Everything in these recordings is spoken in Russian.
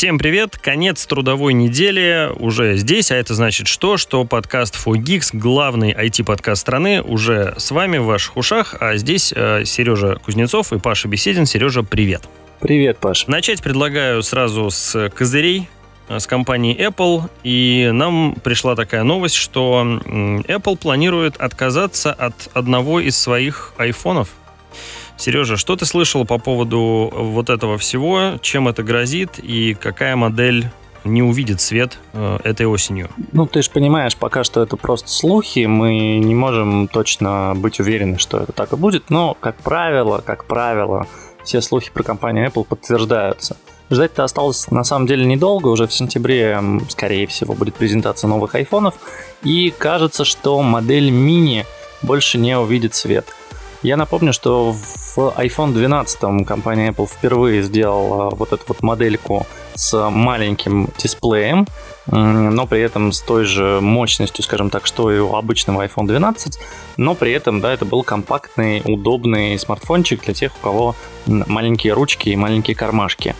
Всем привет! Конец трудовой недели уже здесь, а это значит что? Что подкаст FoGeeks, главный IT-подкаст страны, уже с вами в ваших ушах, а здесь э, Сережа Кузнецов и Паша Беседин. Сережа, привет! Привет, Паш. Начать предлагаю сразу с козырей, э, с компании Apple, и нам пришла такая новость, что Apple планирует отказаться от одного из своих айфонов. Сережа, что ты слышал по поводу вот этого всего? Чем это грозит и какая модель не увидит свет э, этой осенью? Ну, ты же понимаешь, пока что это просто слухи, мы не можем точно быть уверены, что это так и будет, но, как правило, как правило, все слухи про компанию Apple подтверждаются. Ждать-то осталось на самом деле недолго, уже в сентябре, скорее всего, будет презентация новых айфонов, и кажется, что модель мини больше не увидит свет – я напомню, что в iPhone 12 компания Apple впервые сделала вот эту вот модельку с маленьким дисплеем, но при этом с той же мощностью, скажем так, что и у обычного iPhone 12, но при этом, да, это был компактный, удобный смартфончик для тех, у кого маленькие ручки и маленькие кармашки.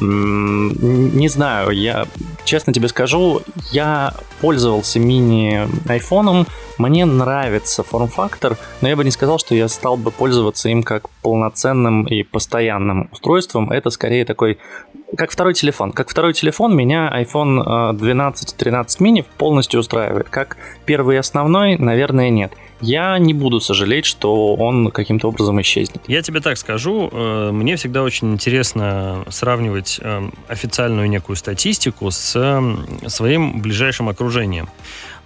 Не знаю, я честно тебе скажу, я пользовался мини-айфоном, мне нравится форм-фактор, но я бы не сказал, что я стал бы пользоваться им как полноценным и постоянным устройством. Это скорее такой, как второй телефон. Как второй телефон меня iPhone 12 13 mini полностью устраивает. Как первый и основной, наверное, нет я не буду сожалеть, что он каким-то образом исчезнет. Я тебе так скажу, э, мне всегда очень интересно сравнивать э, официальную некую статистику с своим ближайшим окружением.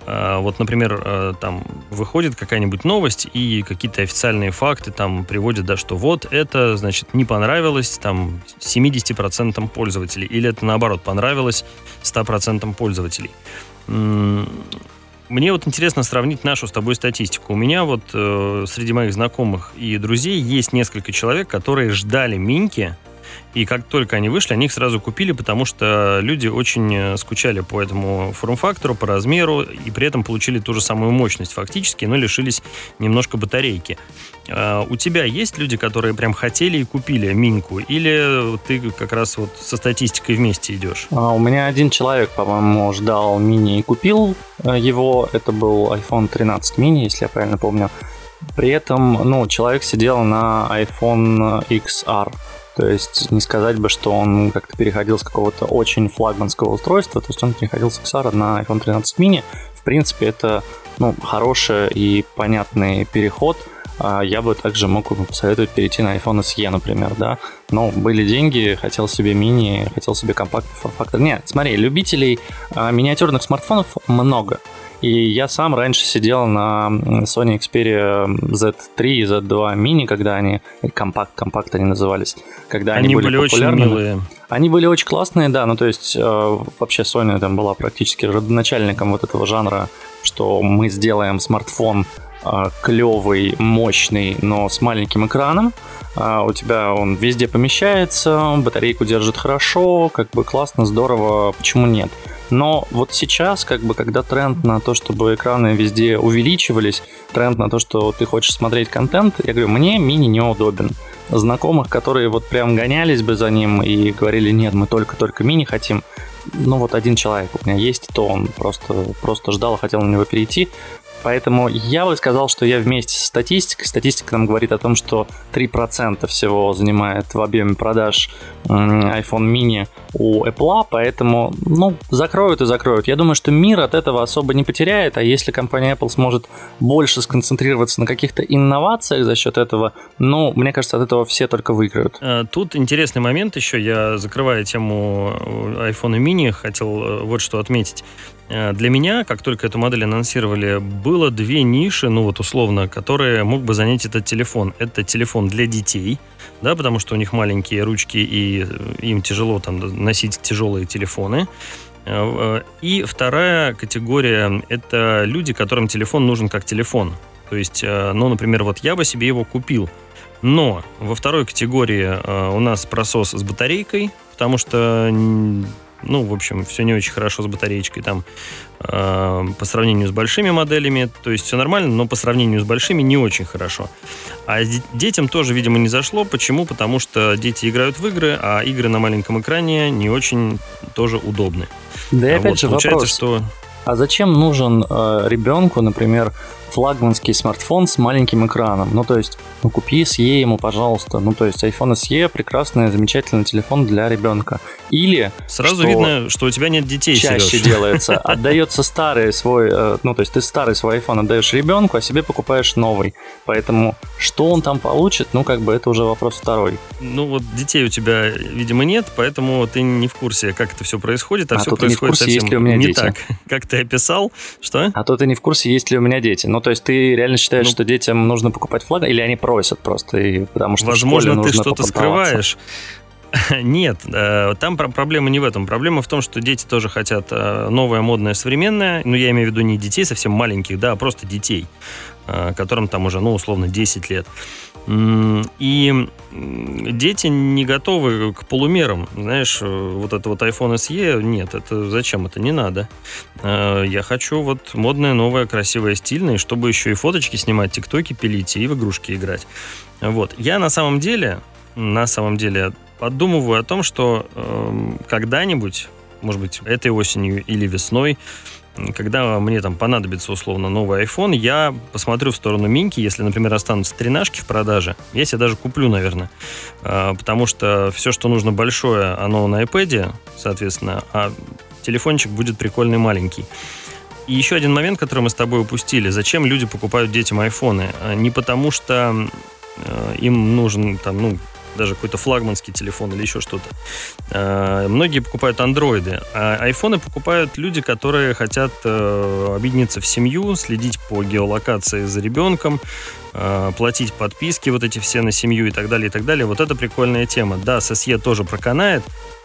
Э, вот, например, там выходит какая-нибудь новость и какие-то официальные факты там приводят, да, что вот это, значит, не понравилось там 70% пользователей, или это наоборот понравилось 100% пользователей мне вот интересно сравнить нашу с тобой статистику. У меня вот э, среди моих знакомых и друзей есть несколько человек, которые ждали Минки, и как только они вышли, они их сразу купили, потому что люди очень э, скучали по этому форм-фактору, по размеру, и при этом получили ту же самую мощность фактически, но лишились немножко батарейки. А у тебя есть люди, которые прям хотели и купили Минку, или ты как раз вот со статистикой вместе идешь? А, у меня один человек, по-моему, ждал мини и купил э, его. Это был iPhone 13 mini, если я правильно помню. При этом, ну, человек сидел на iPhone XR. То есть не сказать бы, что он как-то переходил с какого-то очень флагманского устройства, то есть он переходил с XR на iPhone 13 mini. В принципе, это ну, хороший и понятный переход. А я бы также мог ему посоветовать перейти на iPhone SE, например, да. Но были деньги, хотел себе мини, хотел себе компактный форм-фактор. Нет, смотри, любителей а, миниатюрных смартфонов много. И я сам раньше сидел на Sony Xperia Z3 и Z2 Mini, когда они, компакт, компакт они назывались, когда они, они были, были популярны. очень милые. Они были очень классные, да, ну то есть э, вообще Sony там была практически родоначальником вот этого жанра, что мы сделаем смартфон э, клевый, мощный, но с маленьким экраном. А у тебя он везде помещается, батарейку держит хорошо, как бы классно, здорово, почему нет? Но вот сейчас, как бы, когда тренд на то, чтобы экраны везде увеличивались, тренд на то, что ты хочешь смотреть контент, я говорю, мне мини неудобен. Знакомых, которые вот прям гонялись бы за ним и говорили, нет, мы только-только мини хотим, ну вот один человек у меня есть, то он просто, просто ждал, хотел на него перейти. Поэтому я бы сказал, что я вместе со статистикой. Статистика нам говорит о том, что 3% всего занимает в объеме продаж iPhone mini у Apple, поэтому, ну, закроют и закроют. Я думаю, что мир от этого особо не потеряет, а если компания Apple сможет больше сконцентрироваться на каких-то инновациях за счет этого, ну, мне кажется, от этого все только выиграют. Э, тут интересный момент еще, я закрываю тему iPhone mini, хотел э, вот что отметить. Э, для меня, как только эту модель анонсировали, было две ниши, ну вот условно, которые мог бы занять этот телефон. Это телефон для детей, да, потому что у них маленькие ручки и им тяжело там носить тяжелые телефоны. Э, э, и вторая категория – это люди, которым телефон нужен как телефон. То есть, ну, например, вот я бы себе его купил, но во второй категории у нас просос с батарейкой, потому что ну, в общем, все не очень хорошо с батареечкой там э, по сравнению с большими моделями. То есть все нормально, но по сравнению с большими не очень хорошо. А детям тоже, видимо, не зашло. Почему? Потому что дети играют в игры, а игры на маленьком экране не очень тоже удобны. Да и а опять вот, же вопрос. Что... А зачем нужен э, ребенку, например, флагманский смартфон с маленьким экраном. Ну, то есть, ну, купи SE ему, пожалуйста. Ну, то есть, iPhone SE прекрасный, замечательный телефон для ребенка. Или... Сразу что видно, что у тебя нет детей, Чаще Сереж. делается. Отдается старый свой, э, ну, то есть, ты старый свой iPhone отдаешь ребенку, а себе покупаешь новый. Поэтому, что он там получит, ну, как бы, это уже вопрос второй. Ну, вот детей у тебя, видимо, нет, поэтому ты не в курсе, как это все происходит, а, а все происходит не в курсе, совсем есть ли у меня не дети. так, как ты описал. Что? А то ты не в курсе, есть ли у меня дети. Ну, то есть ты реально считаешь, ну, что детям нужно покупать флаг, или они просят просто, и, потому что Возможно, ты что-то скрываешь. Нет, э, там проблема не в этом. Проблема в том, что дети тоже хотят э, новое, модное, современное. Ну, я имею в виду не детей совсем маленьких, да, а просто детей, э, которым там уже, ну, условно, 10 лет. И дети не готовы к полумерам. Знаешь, вот это вот iPhone SE, нет, это зачем? Это не надо. А, я хочу вот модное, новое, красивое, стильное, чтобы еще и фоточки снимать, тиктоки пилить и в игрушки играть. Вот. Я на самом деле, на самом деле подумываю о том, что э, когда-нибудь, может быть, этой осенью или весной, когда мне там понадобится условно новый iPhone, я посмотрю в сторону Минки, если, например, останутся тринашки в продаже, я себе даже куплю, наверное, а, потому что все, что нужно большое, оно на iPad, соответственно, а телефончик будет прикольный маленький. И еще один момент, который мы с тобой упустили. Зачем люди покупают детям айфоны? А, не потому что э, им нужен там, ну, даже какой-то флагманский телефон или еще что-то. А, многие покупают андроиды, а айфоны покупают люди, которые хотят э, объединиться в семью, следить по геолокации за ребенком, э, платить подписки вот эти все на семью и так далее, и так далее. Вот это прикольная тема. Да, с SE тоже проканает,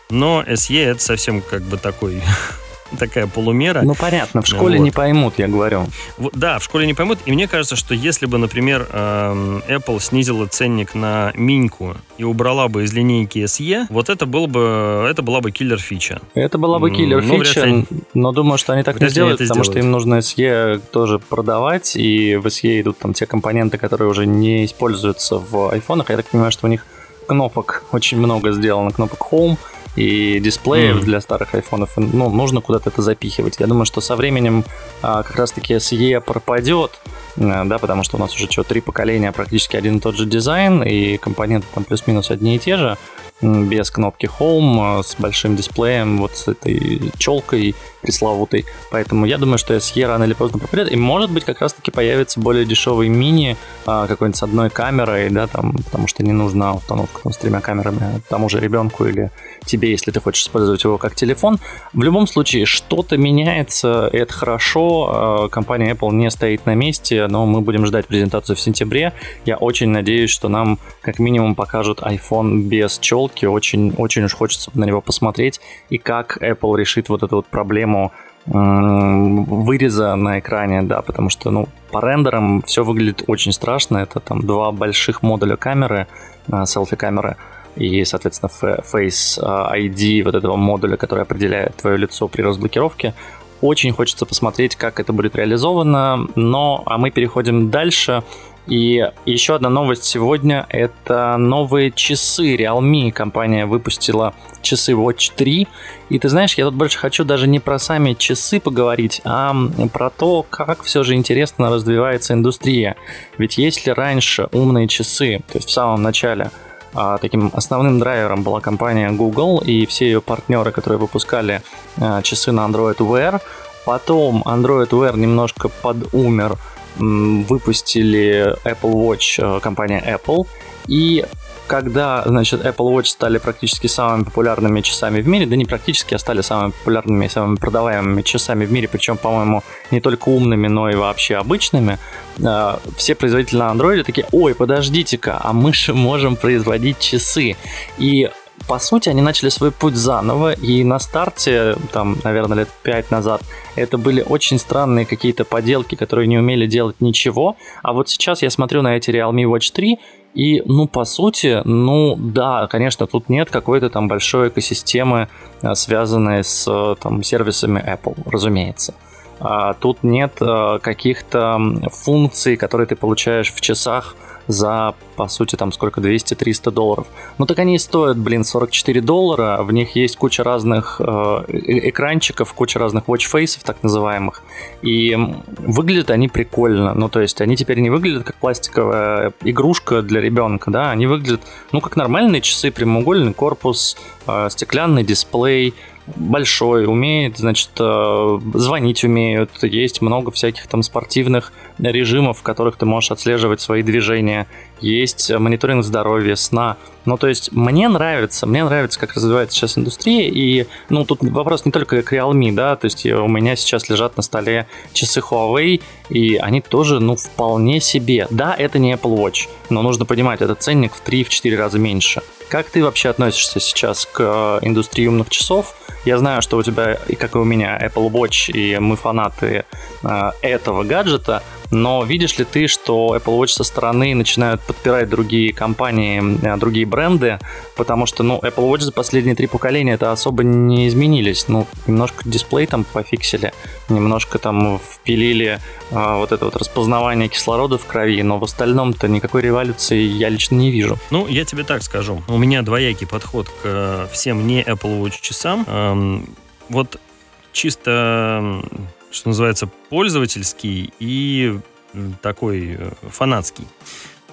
но SE это совсем как бы такой такая полумера. Ну, понятно, в школе вот. не поймут, я говорю. Да, в школе не поймут. И мне кажется, что если бы, например, эм, Apple снизила ценник на миньку и убрала бы из линейки SE, вот это было бы, это была бы киллер фича. Это была бы киллер ну, фича, ли, но думаю, что они так не сделают, потому сделают. что им нужно SE тоже продавать, и в SE идут там те компоненты, которые уже не используются в айфонах. Я так понимаю, что у них кнопок очень много сделано, кнопок Home, и дисплеев mm. для старых айфонов, ну, нужно куда-то это запихивать. Я думаю, что со временем а, как раз-таки SE пропадет, а, да, потому что у нас уже что, три поколения, практически один и тот же дизайн, и компоненты там плюс-минус одни и те же, без кнопки Home, а, с большим дисплеем, вот с этой челкой пресловутой. Поэтому я думаю, что SE рано или поздно пропадет, и может быть как раз-таки появится более дешевый мини, а, какой-нибудь с одной камерой, да, там, потому что не нужна установка там, с тремя камерами тому же ребенку или тебе, если ты хочешь использовать его как телефон. В любом случае, что-то меняется, это хорошо. Э, компания Apple не стоит на месте, но мы будем ждать презентацию в сентябре. Я очень надеюсь, что нам как минимум покажут iPhone без челки. Очень, очень уж хочется на него посмотреть. И как Apple решит вот эту вот проблему выреза на экране, да, потому что, ну, по рендерам все выглядит очень страшно. Это там два больших модуля камеры, э, селфи-камеры, и, соответственно, Face ID вот этого модуля, который определяет твое лицо при разблокировке. Очень хочется посмотреть, как это будет реализовано, но а мы переходим дальше. И еще одна новость сегодня – это новые часы Realme. Компания выпустила часы Watch 3. И ты знаешь, я тут больше хочу даже не про сами часы поговорить, а про то, как все же интересно развивается индустрия. Ведь если раньше умные часы, то есть в самом начале – а таким основным драйвером была компания Google и все ее партнеры, которые выпускали а, часы на Android Wear. Потом Android Wear немножко подумер, выпустили Apple Watch, э, компания Apple. И когда, значит, Apple Watch стали практически самыми популярными часами в мире, да не практически, а стали самыми популярными и самыми продаваемыми часами в мире, причем, по-моему, не только умными, но и вообще обычными, а, все производители на Android такие, ой, подождите-ка, а мы же можем производить часы. И по сути, они начали свой путь заново, и на старте, там, наверное, лет пять назад, это были очень странные какие-то поделки, которые не умели делать ничего, а вот сейчас я смотрю на эти Realme Watch 3, И, ну, по сути, ну, да, конечно, тут нет какой-то там большой экосистемы, э, связанной с э, там сервисами Apple, разумеется. А тут нет э, каких-то функций, которые ты получаешь в часах, за, по сути, там сколько, 200-300 долларов. Ну так они и стоят, блин, 44 доллара, в них есть куча разных э, э экранчиков, куча разных watchfaces, так называемых, и выглядят они прикольно, ну то есть они теперь не выглядят как пластиковая игрушка для ребенка, да, они выглядят, ну как нормальные часы, прямоугольный корпус, э, стеклянный дисплей, большой, умеет, значит, э, звонить умеют, есть много всяких там спортивных режимов, в которых ты можешь отслеживать свои движения, есть мониторинг здоровья, сна. Ну, то есть, мне нравится, мне нравится, как развивается сейчас индустрия, и, ну, тут вопрос не только к Realme, да, то есть, у меня сейчас лежат на столе часы Huawei, и они тоже, ну, вполне себе. Да, это не Apple Watch, но нужно понимать, это ценник в 3-4 раза меньше. Как ты вообще относишься сейчас к э, индустрии умных часов? Я знаю, что у тебя, и как и у меня, Apple Watch, и мы фанаты э, этого гаджета, но видишь ли ты, что Apple Watch со стороны начинают подпирать другие компании, э, другие бренды, потому что, ну, Apple Watch за последние три поколения это особо не изменились. Ну, немножко дисплей там пофиксили, немножко там впилили а, вот это вот распознавание кислорода в крови, но в остальном-то никакой революции я лично не вижу. Ну, я тебе так скажу. У меня двоякий подход к всем не Apple Watch часам. Эм, вот чисто что называется, пользовательский и такой э, фанатский.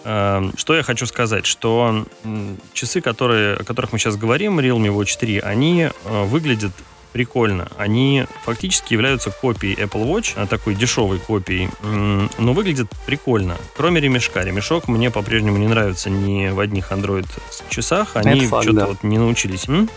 Эм, что я хочу сказать, что часы, которые, о которых мы сейчас говорим, Realme Watch 3, они э, выглядят прикольно. Они фактически являются копией Apple Watch, а такой дешевой копией, но выглядят прикольно. Кроме ремешка. Ремешок мне по-прежнему не нравится ни в одних Android часах. Они что-то да. вот не научились. М?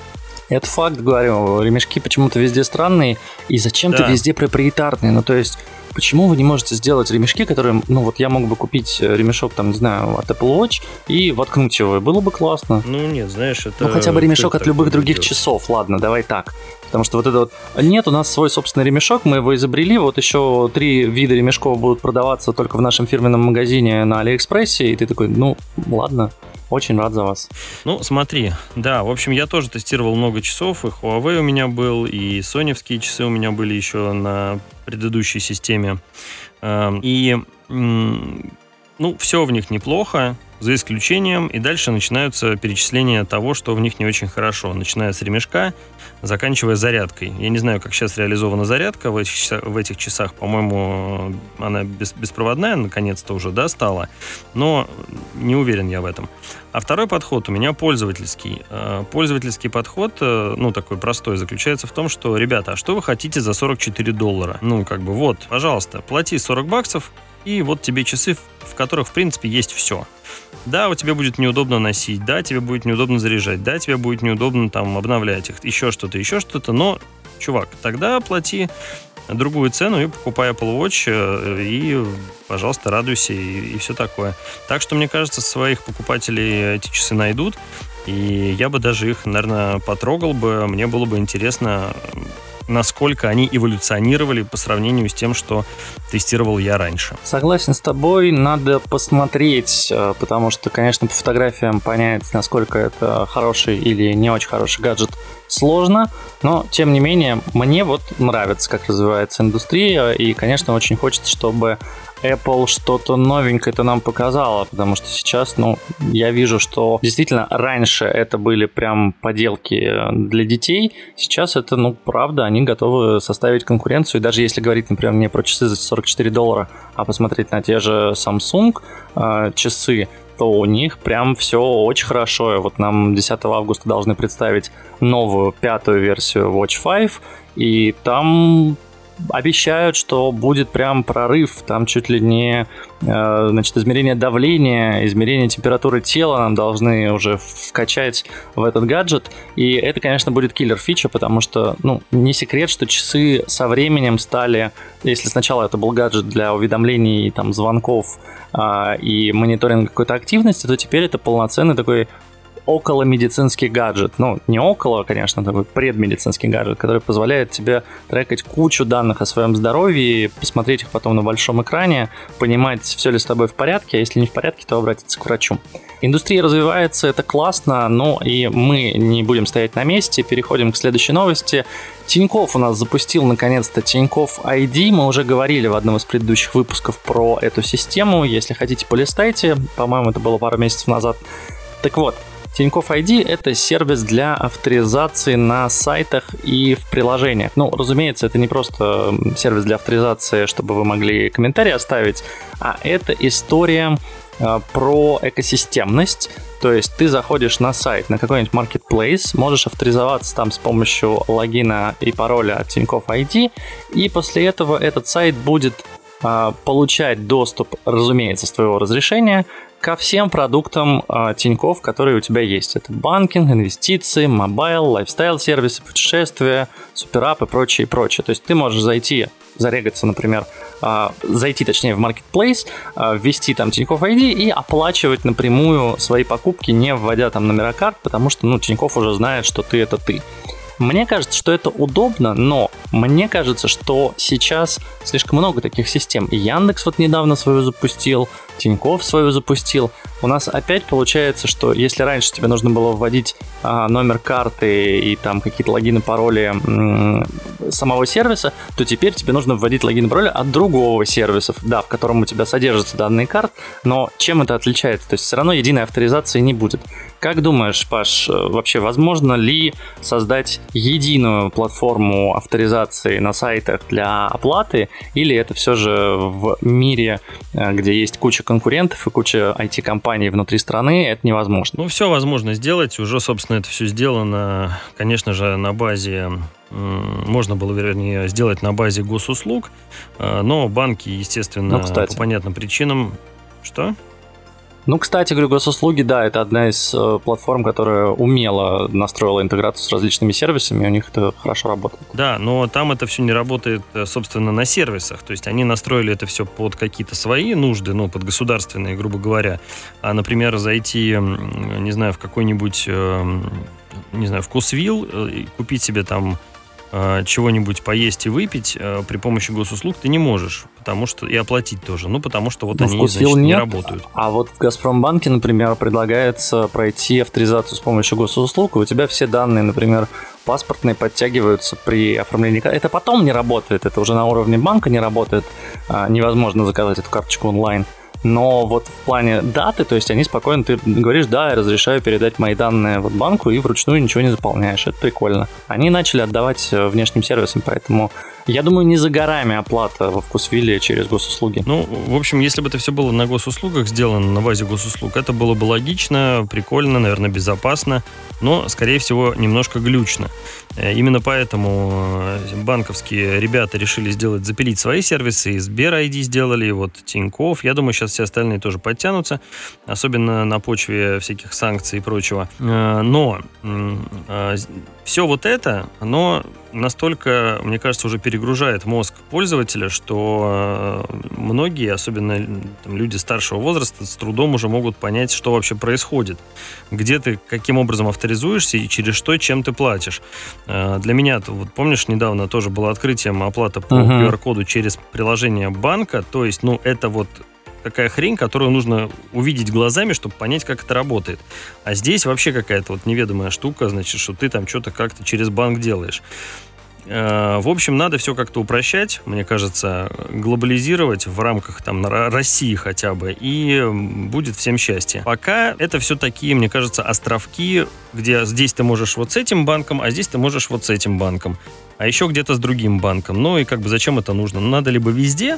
Это факт, говорю. Ремешки почему-то везде странные и зачем-то да. везде проприетарные. Ну, то есть, почему вы не можете сделать ремешки, которые, ну, вот я мог бы купить э, ремешок, там, не знаю, от Apple Watch и воткнуть его, было бы классно. Ну, нет, знаешь, это... Ну, хотя бы ремешок от любых других делать? часов, ладно, давай так. Потому что вот это вот... Нет, у нас свой собственный ремешок, мы его изобрели, вот еще три вида ремешков будут продаваться только в нашем фирменном магазине на Алиэкспрессе, и ты такой, ну, ладно, очень рад за вас. Ну, смотри, да, в общем, я тоже тестировал много часов, и Huawei у меня был, и соневские часы у меня были еще на предыдущей системе. Эм, и, ну, все в них неплохо, за исключением, и дальше начинаются перечисления того, что в них не очень хорошо, начиная с ремешка, заканчивая зарядкой. Я не знаю, как сейчас реализована зарядка в этих, часах, в этих часах. По-моему, она без, беспроводная наконец-то уже, да, стала. Но не уверен я в этом. А второй подход у меня пользовательский. Э, пользовательский подход, э, ну, такой простой, заключается в том, что, ребята, а что вы хотите за 44 доллара? Ну, как бы, вот, пожалуйста, плати 40 баксов, и вот тебе часы, в которых, в принципе, есть все. Да, у тебя будет неудобно носить, да, тебе будет неудобно заряжать, да, тебе будет неудобно там обновлять их, еще что-то, еще что-то, но, чувак, тогда плати другую цену и покупай Apple Watch э, и, пожалуйста, радуйся и, и все такое. Так что, мне кажется, своих покупателей эти часы найдут, и я бы даже их, наверное, потрогал бы, мне было бы интересно насколько они эволюционировали по сравнению с тем, что тестировал я раньше. Согласен с тобой, надо посмотреть, э, потому что, конечно, по фотографиям понять, насколько это хороший или не очень хороший гаджет, сложно, но, тем не менее, мне вот нравится, как развивается индустрия, и, конечно, очень хочется, чтобы Apple что-то новенькое это нам показала, потому что сейчас, ну, я вижу, что действительно раньше это были прям поделки для детей, сейчас это, ну, правда, они готовы составить конкуренцию, и даже если говорить, например, не про часы за 44 доллара, а посмотреть на те же Samsung э, часы, то у них прям все очень хорошо. Вот нам 10 августа должны представить новую пятую версию Watch 5, и там обещают, что будет прям прорыв, там чуть ли не э, значит, измерение давления, измерение температуры тела нам должны уже вкачать в этот гаджет, и это, конечно, будет киллер фича, потому что, ну, не секрет, что часы со временем стали, если сначала это был гаджет для уведомлений, там, звонков э, и мониторинга какой-то активности, то теперь это полноценный такой около медицинский гаджет. Ну, не около, конечно, такой предмедицинский гаджет, который позволяет тебе трекать кучу данных о своем здоровье, посмотреть их потом на большом экране, понимать, все ли с тобой в порядке, а если не в порядке, то обратиться к врачу. Индустрия развивается, это классно, но и мы не будем стоять на месте. Переходим к следующей новости. Тиньков у нас запустил наконец-то Тиньков ID. Мы уже говорили в одном из предыдущих выпусков про эту систему. Если хотите, полистайте. По-моему, это было пару месяцев назад. Так вот, Тинькофф ID — это сервис для авторизации на сайтах и в приложениях. Ну, разумеется, это не просто сервис для авторизации, чтобы вы могли комментарии оставить, а это история э, про экосистемность. То есть ты заходишь на сайт, на какой-нибудь marketplace, можешь авторизоваться там с помощью логина и пароля от Тинькофф ID, и после этого этот сайт будет а, получать доступ, разумеется, с твоего разрешения ко всем продуктам э, Тинькофф, которые у тебя есть. Это банкинг, инвестиции, mobile, lifestyle сервисы, путешествия, superapp и прочее, и прочее. То есть ты можешь зайти, зарегаться, например, э, зайти, точнее, в Marketplace, э, ввести там Тинькофф ID и оплачивать напрямую свои покупки, не вводя там номера карт, потому что, ну, Тинькофф уже знает, что ты это ты. Мне кажется, что это удобно, но мне кажется, что сейчас слишком много таких систем. Яндекс вот недавно свою запустил, Тиньков свою запустил. У нас опять получается, что если раньше тебе нужно было вводить а, номер карты и там какие-то логины, пароли м- самого сервиса, то теперь тебе нужно вводить логин пароли от другого сервиса, да, в котором у тебя содержатся данные карт, но чем это отличается? То есть все равно единой авторизации не будет. Как думаешь, Паш, вообще возможно ли создать единую платформу авторизации на сайтах для оплаты, или это все же в мире, э, где есть куча конкурентов и куча IT-компаний внутри страны, это невозможно? Ну, все возможно сделать. Уже, собственно, это все сделано, конечно же, на базе можно было, вернее, сделать на базе госуслуг, э, но банки, естественно, ну, по понятным причинам... Что? Ну, кстати, говорю, госуслуги, да, это одна из э, платформ, которая умело настроила интеграцию с различными сервисами, и у них это хорошо работает. Да, но там это все не работает, э, собственно, на сервисах. То есть они настроили это все под какие-то свои нужды, ну, под государственные, грубо говоря. А, например, зайти, не знаю, в какой-нибудь, э, не знаю, в Кусвилл, э, купить себе там чего-нибудь поесть и выпить э, при помощи госуслуг ты не можешь, потому что и оплатить тоже, ну потому что вот Но они значит, не работают. А вот в Газпромбанке, например, предлагается пройти авторизацию с помощью госуслуг, и у тебя все данные, например, паспортные подтягиваются при оформлении. Это потом не работает, это уже на уровне банка не работает, а, невозможно заказать эту карточку онлайн. Но вот в плане даты, то есть они спокойно, ты говоришь, да, я разрешаю передать мои данные вот банку и вручную ничего не заполняешь. Это прикольно. Они начали отдавать э, внешним сервисам, поэтому я думаю, не за горами оплата во вкусвилле через госуслуги. Ну, в общем, если бы это все было на госуслугах сделано, на базе госуслуг, это было бы логично, прикольно, наверное, безопасно, но, скорее всего, немножко глючно. Э, именно поэтому э, банковские ребята решили сделать, запилить свои сервисы, и Сбер ID сделали, и вот Тиньков. Я думаю, сейчас все остальные тоже подтянутся, особенно на почве всяких санкций и прочего. Э, но все вот это, оно настолько, мне кажется, уже перегружает мозг пользователя, что многие, особенно люди старшего возраста, с трудом уже могут понять, что вообще происходит. Где ты, каким образом авторизуешься и через что, чем ты платишь. Э, для меня, вот помнишь, недавно тоже было открытием оплата по uh-huh. QR-коду через приложение банка. То есть, ну, это вот такая хрень, которую нужно увидеть глазами, чтобы понять, как это работает. А здесь вообще какая-то вот неведомая штука, значит, что ты там что-то как-то через банк делаешь. Э, в общем, надо все как-то упрощать, мне кажется, глобализировать в рамках там России хотя бы, и будет всем счастье. Пока это все такие, мне кажется, островки, где здесь ты можешь вот с этим банком, а здесь ты можешь вот с этим банком а еще где-то с другим банком. Ну и как бы зачем это нужно? Ну, надо либо везде,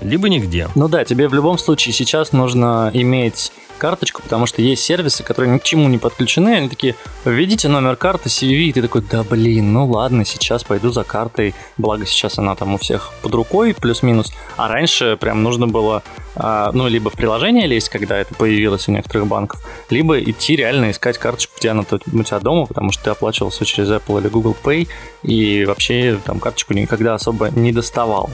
либо нигде. Ну да, тебе в любом случае сейчас нужно иметь карточку, потому что есть сервисы, которые ни к чему не подключены, они такие, введите номер карты CV, и ты такой, да блин, ну ладно, сейчас пойду за картой, благо сейчас она там у всех под рукой, плюс-минус, а раньше прям нужно было, а, ну, либо в приложение лезть, когда это появилось у некоторых банков, либо идти реально искать карточку, где она у тебя дома, потому что ты оплачивал все через Apple или Google Pay, и вообще там карточку никогда особо не доставал.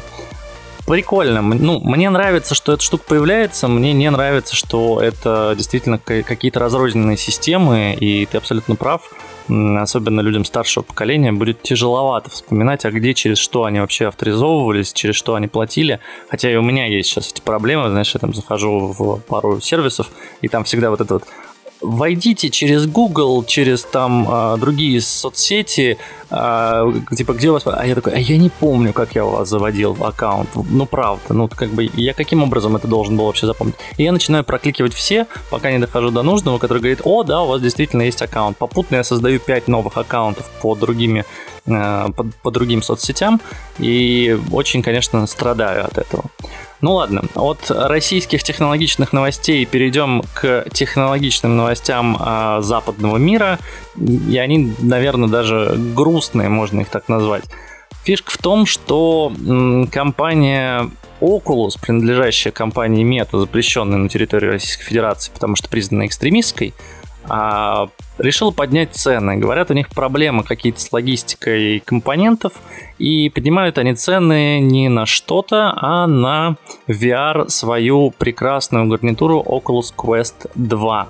прикольно. Ну, мне нравится, что эта штука появляется, мне не нравится, что это действительно какие-то разрозненные системы, и ты абсолютно прав особенно людям старшего поколения, будет тяжеловато вспоминать, а где, через что они вообще авторизовывались, через что они платили. Хотя и у меня есть сейчас эти проблемы, знаешь, я там захожу в пару сервисов, и там всегда вот это вот войдите через Google, через там а, другие соцсети, а, типа, где у вас... А я такой, а я не помню, как я у вас заводил аккаунт. Ну, правда, ну, как бы, я каким образом это должен был вообще запомнить? И я начинаю прокликивать все, пока не дохожу до нужного, который говорит, о, да, у вас действительно есть аккаунт. Попутно я создаю 5 новых аккаунтов по другими а, по, по другим соцсетям и очень, конечно, страдаю от этого. Ну ладно, от российских технологичных новостей перейдем к технологичным новостям а, западного мира. И они, наверное, даже грустные, можно их так назвать. Фишка в том, что м, компания Oculus, принадлежащая компании Meta, запрещенная на территории Российской Федерации, потому что признана экстремистской, а, решил поднять цены. Говорят, у них проблемы какие-то с логистикой компонентов, и поднимают они цены не на что-то, а на VR свою прекрасную гарнитуру Oculus Quest 2.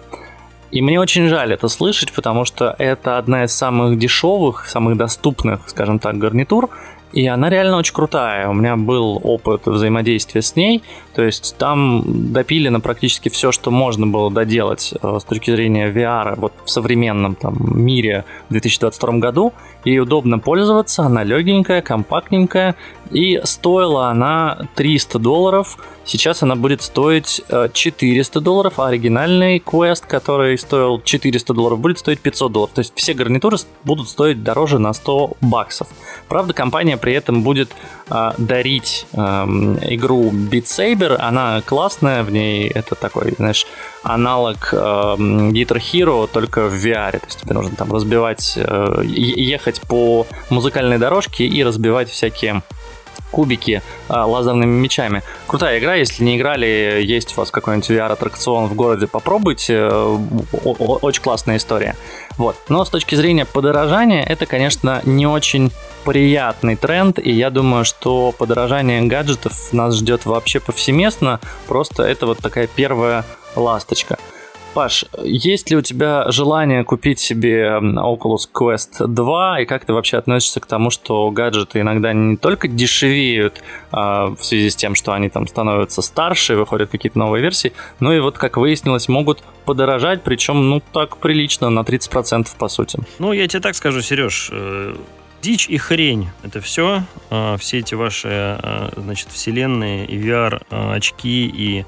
И мне очень жаль это слышать, потому что это одна из самых дешевых, самых доступных, скажем так, гарнитур, и она реально очень крутая. У меня был опыт взаимодействия с ней. То есть там допилено практически все, что можно было доделать э, с точки зрения VR вот в современном там, мире в 2022 году. И удобно пользоваться, она легенькая, компактненькая. И стоила она 300 долларов. Сейчас она будет стоить 400 э, долларов, а оригинальный Quest, который стоил 400 долларов, будет стоить 500 долларов. То есть все гарнитуры будут стоить дороже на 100 баксов. Правда, компания при этом будет э, дарить э, игру Beat Saber. Она классная, в ней это такой, знаешь, аналог э, Guitar Hero, только в VR. То есть тебе нужно там разбивать, э, ехать по музыкальной дорожке и разбивать всякие кубики а, лазерными мечами. Крутая игра, если не играли, есть у вас какой-нибудь VR-аттракцион в городе, попробуйте. Очень классная история. Вот. Но с точки зрения подорожания, это, конечно, не очень приятный тренд, и я думаю, что подорожание гаджетов нас ждет вообще повсеместно, просто это вот такая первая ласточка. Паш, есть ли у тебя желание купить себе Oculus Quest 2, и как ты вообще относишься к тому, что гаджеты иногда не только дешевеют а, в связи с тем, что они там становятся старше, выходят какие-то новые версии, но и вот, как выяснилось, могут подорожать, причем, ну, так прилично, на 30% по сути. Ну, я тебе так скажу, Сереж, э, дичь и хрень. Это все. А, все эти ваши, а, значит, вселенные и VR очки и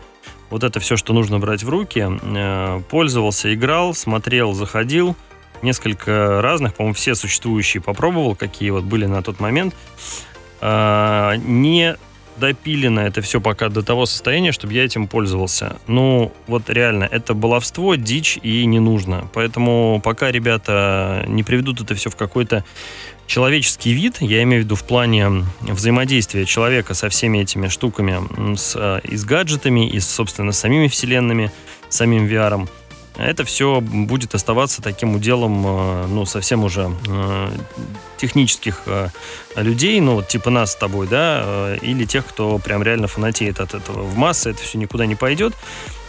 вот это все, что нужно брать в руки. Э, пользовался, играл, смотрел, заходил. Несколько разных, по-моему, все существующие попробовал, какие вот были на тот момент. А, не допилено это все пока до того состояния, чтобы я этим пользовался. Ну, вот реально, это баловство, дичь и не нужно. Поэтому пока ребята не приведут это все в какой-то человеческий вид, я имею в виду в плане взаимодействия человека со всеми этими штуками, с, э, и с гаджетами, и, собственно, с самими вселенными, самим VR, это все будет оставаться таким уделом, э, ну, совсем уже э, технических людей, ну, вот типа нас с тобой, да, или тех, кто прям реально фанатеет от этого. В массы это все никуда не пойдет.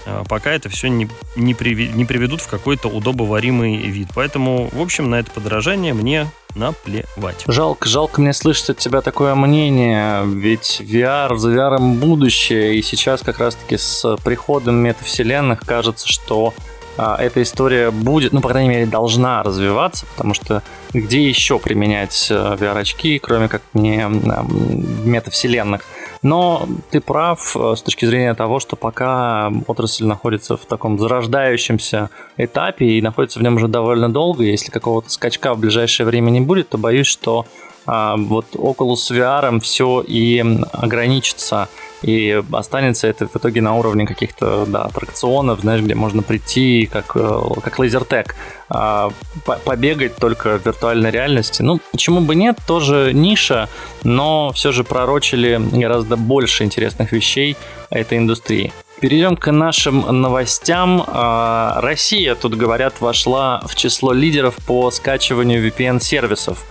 А, пока это все не, не, приви, не приведут в какой-то удобоваримый вид. Поэтому, в общем, на это подорожание мне наплевать. Жалко, жалко мне слышать от тебя такое мнение, ведь VR, за VR будущее, и сейчас как раз-таки с приходом метавселенных кажется, что а, эта история будет, ну, по крайней мере, должна развиваться, потому что где еще применять э, VR-очки, кроме как не метавселенных? Но ты прав э, с точки зрения того, что пока отрасль находится в таком зарождающемся этапе и находится в нем уже довольно долго, если какого-то скачка в ближайшее время не будет, то боюсь, что а, вот Oculus VR все и ограничится и останется это в итоге на уровне каких-то да, аттракционов, знаешь, где можно прийти как, э, как лазертек, а, побегать только в виртуальной реальности. Ну, почему бы нет, тоже ниша, но все же пророчили гораздо больше интересных вещей этой индустрии. Перейдем к нашим новостям. А, Россия, тут говорят, вошла в число лидеров по скачиванию VPN-сервисов.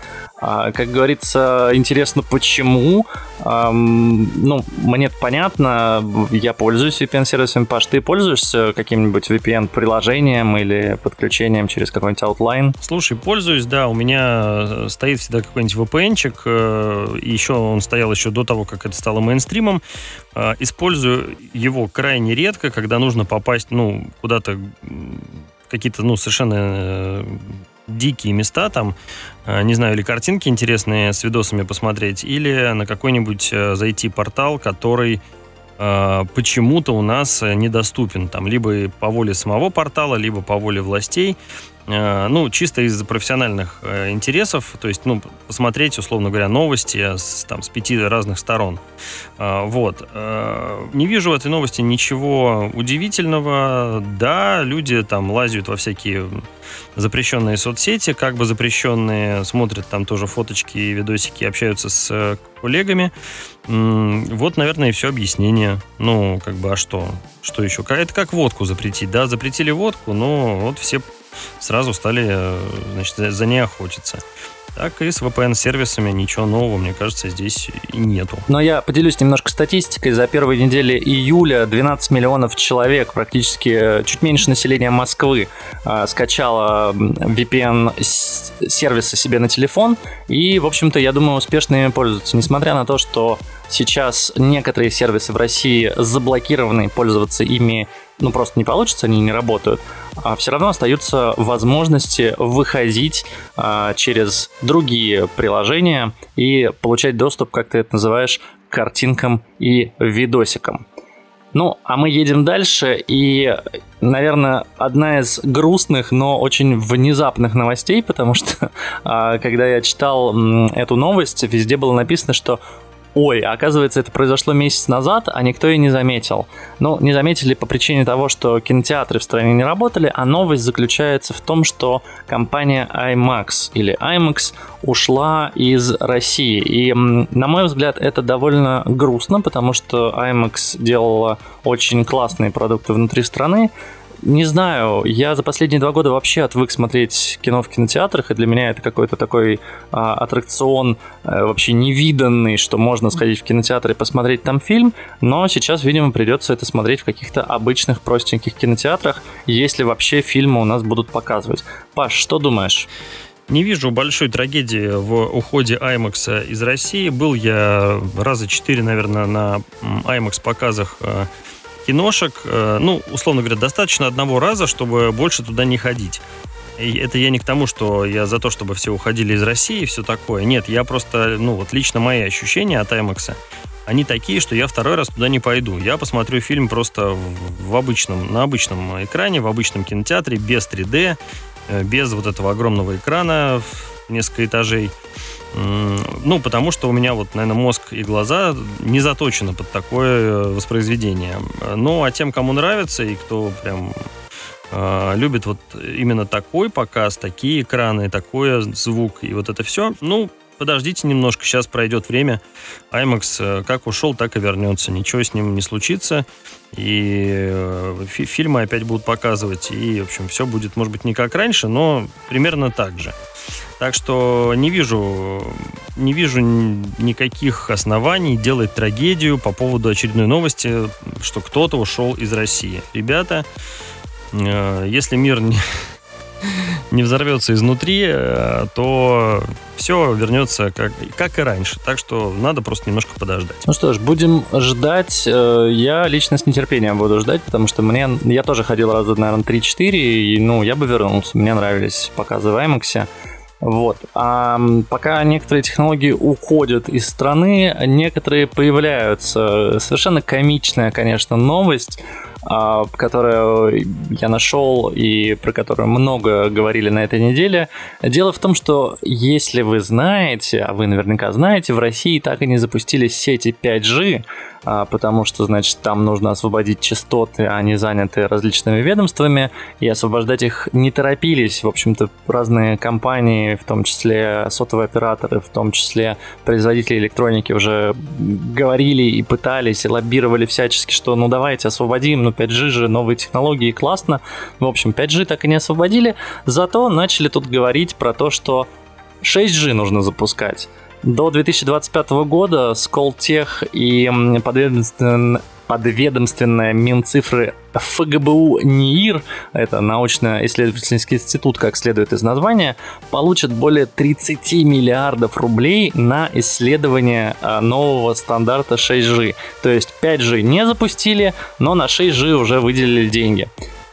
А, как говорится, интересно, почему. Ну, мне понятно, я пользуюсь VPN-сервисами. Паш, ты пользуешься каким-нибудь VPN-приложением или подключением через какой-нибудь Outline? Слушай, пользуюсь, да. У меня стоит всегда какой-нибудь VPN-чик. Э, еще он стоял еще до того, как это стало мейнстримом. Э, использую его крайне редко, когда нужно попасть, ну, куда-то какие-то, ну, совершенно э, дикие места там, э, не знаю, или картинки интересные с видосами посмотреть, или на какой-нибудь э, зайти портал, который почему-то у нас недоступен. Там либо по воле самого портала, либо по воле властей. Э, ну, чисто из профессиональных э, интересов, то есть, ну, посмотреть, условно говоря, новости с, там, с пяти разных сторон. Э, вот. Не вижу в этой новости ничего удивительного. Да, люди там лазят во всякие запрещенные соцсети, как бы запрещенные, смотрят там тоже фоточки и видосики, общаются с коллегами. Вот, наверное, и все объяснение. Ну, как бы, а что? Что еще? Это как водку запретить, да? Запретили водку, но вот все сразу стали э, значит, за ней охотиться. Так и с VPN-сервисами ничего нового, мне кажется, здесь и нету. Но я поделюсь немножко статистикой. За первые недели июля 12 миллионов человек, практически э, чуть меньше населения Москвы, э, скачало VPN-сервисы себе на телефон. И, в общем-то, я думаю, успешно ими пользуются. Несмотря на то, что сейчас некоторые сервисы в России заблокированы, пользоваться ими ну, просто не получится, они не работают, все равно остаются возможности выходить а, через другие приложения и получать доступ, как ты это называешь, к картинкам и видосикам. Ну, а мы едем дальше, и, наверное, одна из грустных, но очень внезапных новостей, потому что, а, когда я читал эту новость, везде было написано, что ой, оказывается, это произошло месяц назад, а никто и не заметил. Ну, не заметили по причине того, что кинотеатры в стране не работали, а новость заключается в том, что компания IMAX или IMAX ушла из России. И, на мой взгляд, это довольно грустно, потому что IMAX делала очень классные продукты внутри страны, не знаю, я за последние два года вообще отвык смотреть кино в кинотеатрах, и для меня это какой-то такой а, аттракцион а, вообще невиданный, что можно сходить в кинотеатр и посмотреть там фильм, но сейчас, видимо, придется это смотреть в каких-то обычных простеньких кинотеатрах, если вообще фильмы у нас будут показывать. Паш, что думаешь? Не вижу большой трагедии в уходе IMAX из России. Был я раза четыре, наверное, на IMAX показах а, киношек, э, ну, условно говоря, достаточно одного раза, чтобы больше туда не ходить. И это я не к тому, что я за то, чтобы все уходили из России и все такое. Нет, я просто, ну, вот лично мои ощущения от IMAX, они такие, что я второй раз туда не пойду. Я посмотрю фильм просто в, обычном, на обычном экране, в обычном кинотеатре, без 3D, э, без вот этого огромного экрана в несколько этажей. Ну, потому что у меня вот, наверное, мозг и глаза не заточены под такое э, воспроизведение. Ну, а тем, кому нравится и кто прям э, любит вот именно такой показ, такие экраны, такой звук и вот это все, ну, подождите немножко, сейчас пройдет время. IMAX э, как ушел, так и вернется. Ничего с ним не случится. И э, фи фильмы опять будут показывать. И, в общем, все будет, может быть, не как раньше, но примерно так же. Так что не вижу, не вижу никаких оснований делать трагедию по поводу очередной новости, что кто-то ушел из России. Ребята, э, если мир не, не взорвется изнутри, э, то все вернется как, как и раньше. Так что надо просто немножко подождать. Ну что ж, будем ждать. Э, я лично с нетерпением буду ждать, потому что мне я тоже ходил раза, наверное, 3-4, и ну, я бы вернулся. Мне нравились показы в IMAX. Вот. А пока некоторые технологии уходят из страны, некоторые появляются. Совершенно комичная, конечно, новость, которую я нашел и про которую много говорили на этой неделе. Дело в том, что если вы знаете, а вы наверняка знаете, в России так и не запустили сети 5G, а, потому что, значит, там нужно освободить частоты, а они заняты различными ведомствами, и освобождать их не торопились. В общем-то, разные компании, в том числе сотовые операторы, в том числе производители электроники уже говорили и пытались, и лоббировали всячески, что ну давайте освободим, ну 5G же, новые технологии, классно. В общем, 5G так и не освободили, зато начали тут говорить про то, что 6G нужно запускать. До 2025 года Сколтех и подведомственная, подведомственная Минцифры ФГБУ НИИР, это научно-исследовательский институт, как следует из названия, получат более 30 миллиардов рублей на исследование а, нового стандарта 6G. То есть 5G не запустили, но на 6G уже выделили деньги.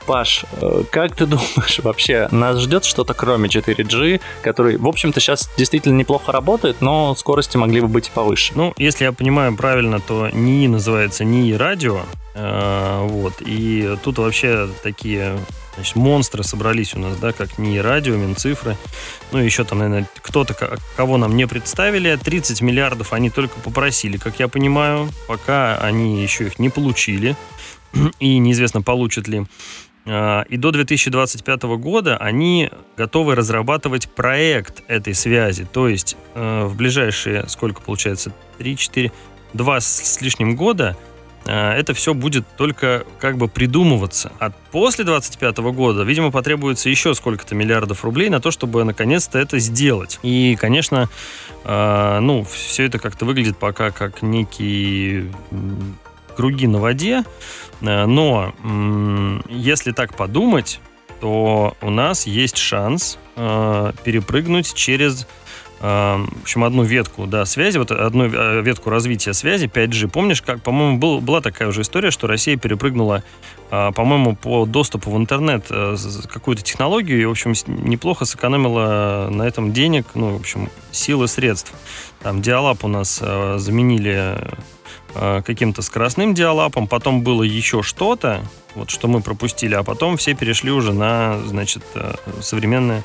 Паш, э, как ты думаешь, вообще нас ждет что-то кроме 4G, который, в общем-то, сейчас действительно неплохо работает, но скорости могли бы быть и повыше? Ну, если я понимаю правильно, то НИИ называется НИИ радио, э, вот, и тут вообще такие значит, монстры собрались у нас, да, как НИИ радио, Минцифры, ну, еще там, наверное, кто-то, кого нам не представили, 30 миллиардов они только попросили, как я понимаю, пока они еще их не получили, и неизвестно, получат ли. А, и до 2025 года они готовы разрабатывать проект этой связи. То есть э, в ближайшие, сколько получается, 3-4, 2 с лишним года э, это все будет только как бы придумываться. А после 2025 года, видимо, потребуется еще сколько-то миллиардов рублей на то, чтобы наконец-то это сделать. И, конечно, э, ну, все это как-то выглядит пока как некий круги на воде, э, но если так подумать, то у нас есть шанс э, перепрыгнуть через э, в общем, одну ветку да, связи, вот одну ветку развития связи 5G. Помнишь, как, по-моему, был, была такая уже история, что Россия перепрыгнула, по-моему, по доступу в интернет какую-то технологию и, в общем, неплохо сэкономила на этом денег, ну, в общем, силы средств. Там Диалаб у нас заменили каким-то скоростным диалапом, потом было еще что-то, вот что мы пропустили, а потом все перешли уже на, значит, э, современные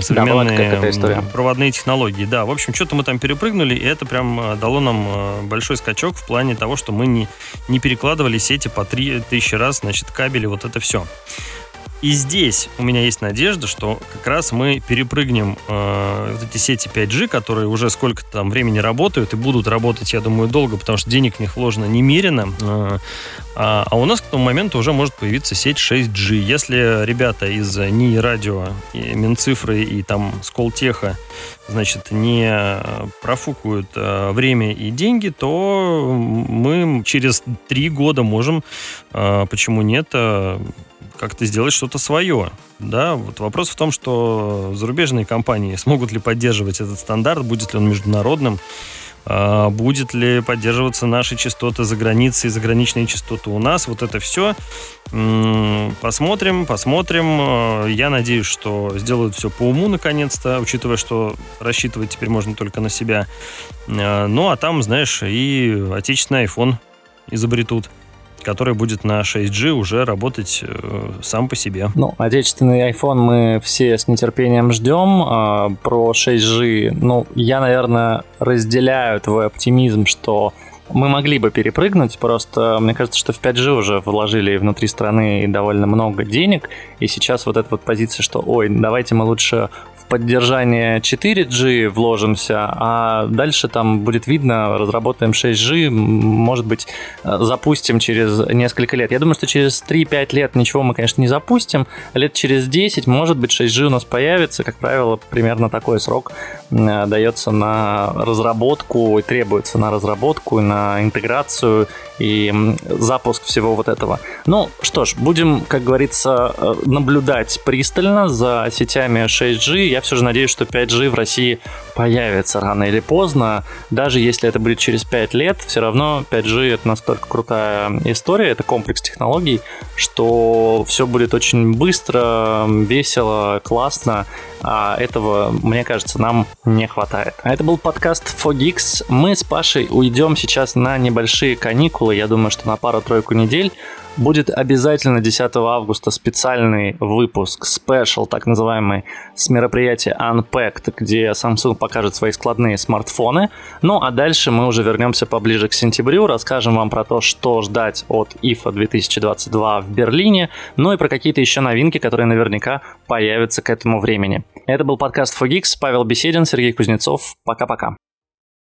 современные да, проводные технологии. Да, в общем, что-то мы там перепрыгнули, и это прям э, дало нам большой скачок в плане того, что мы не, не перекладывали сети по 3000 раз, значит, кабели, вот это все. И здесь у меня есть надежда, что как раз мы перепрыгнем э, вот эти сети 5G, которые уже сколько там времени работают и будут работать, я думаю, долго, потому что денег в них вложено немерено. Э, а, а у нас к тому моменту уже может появиться сеть 6G. Если ребята из НИИ радио, и Минцифры и там Сколтеха, значит, не профукают э, время и деньги, то мы через три года можем, э, почему нет, э, как-то сделать что-то свое. Да, вот вопрос в том, что зарубежные компании смогут ли поддерживать этот стандарт, будет ли он международным, а, будет ли поддерживаться наши частоты за границей, заграничные частоты у нас, вот это все. Посмотрим, посмотрим. Я надеюсь, что сделают все по уму наконец-то, учитывая, что рассчитывать теперь можно только на себя. А, ну, а там, знаешь, и отечественный iPhone изобретут который будет на 6G уже работать э, сам по себе. Ну, отечественный iPhone мы все с нетерпением ждем. А, про 6G, ну, я, наверное, разделяю твой оптимизм, что мы могли бы перепрыгнуть, просто мне кажется, что в 5G уже вложили внутри страны довольно много денег, и сейчас вот эта вот позиция, что ой, давайте мы лучше поддержание 4G вложимся, а дальше там будет видно, разработаем 6G, может быть, запустим через несколько лет. Я думаю, что через 3-5 лет ничего мы, конечно, не запустим. Лет через 10, может быть, 6G у нас появится. Как правило, примерно такой срок дается на разработку и требуется на разработку, на интеграцию и запуск всего вот этого. Ну что ж, будем, как говорится, э, наблюдать пристально за сетями 6G. Я все же надеюсь, что 5G в России появится рано или поздно. Даже если это будет через 5 лет, все равно 5G это настолько крутая история, это комплекс технологий, что все будет очень быстро, весело, классно. А этого, мне кажется, нам не хватает. А это был подкаст Fogix. Мы с Пашей уйдем сейчас на небольшие каникулы, я думаю, что на пару-тройку недель. Будет обязательно 10 августа специальный выпуск, спешл, так называемый, с мероприятия Unpacked, где Samsung покажет свои складные смартфоны. Ну а дальше мы уже вернемся поближе к сентябрю, расскажем вам про то, что ждать от IFA 2022 в Берлине, ну и про какие-то еще новинки, которые наверняка появятся к этому времени. Это был подкаст Fogix, Павел Беседин, Сергей Кузнецов. Пока-пока.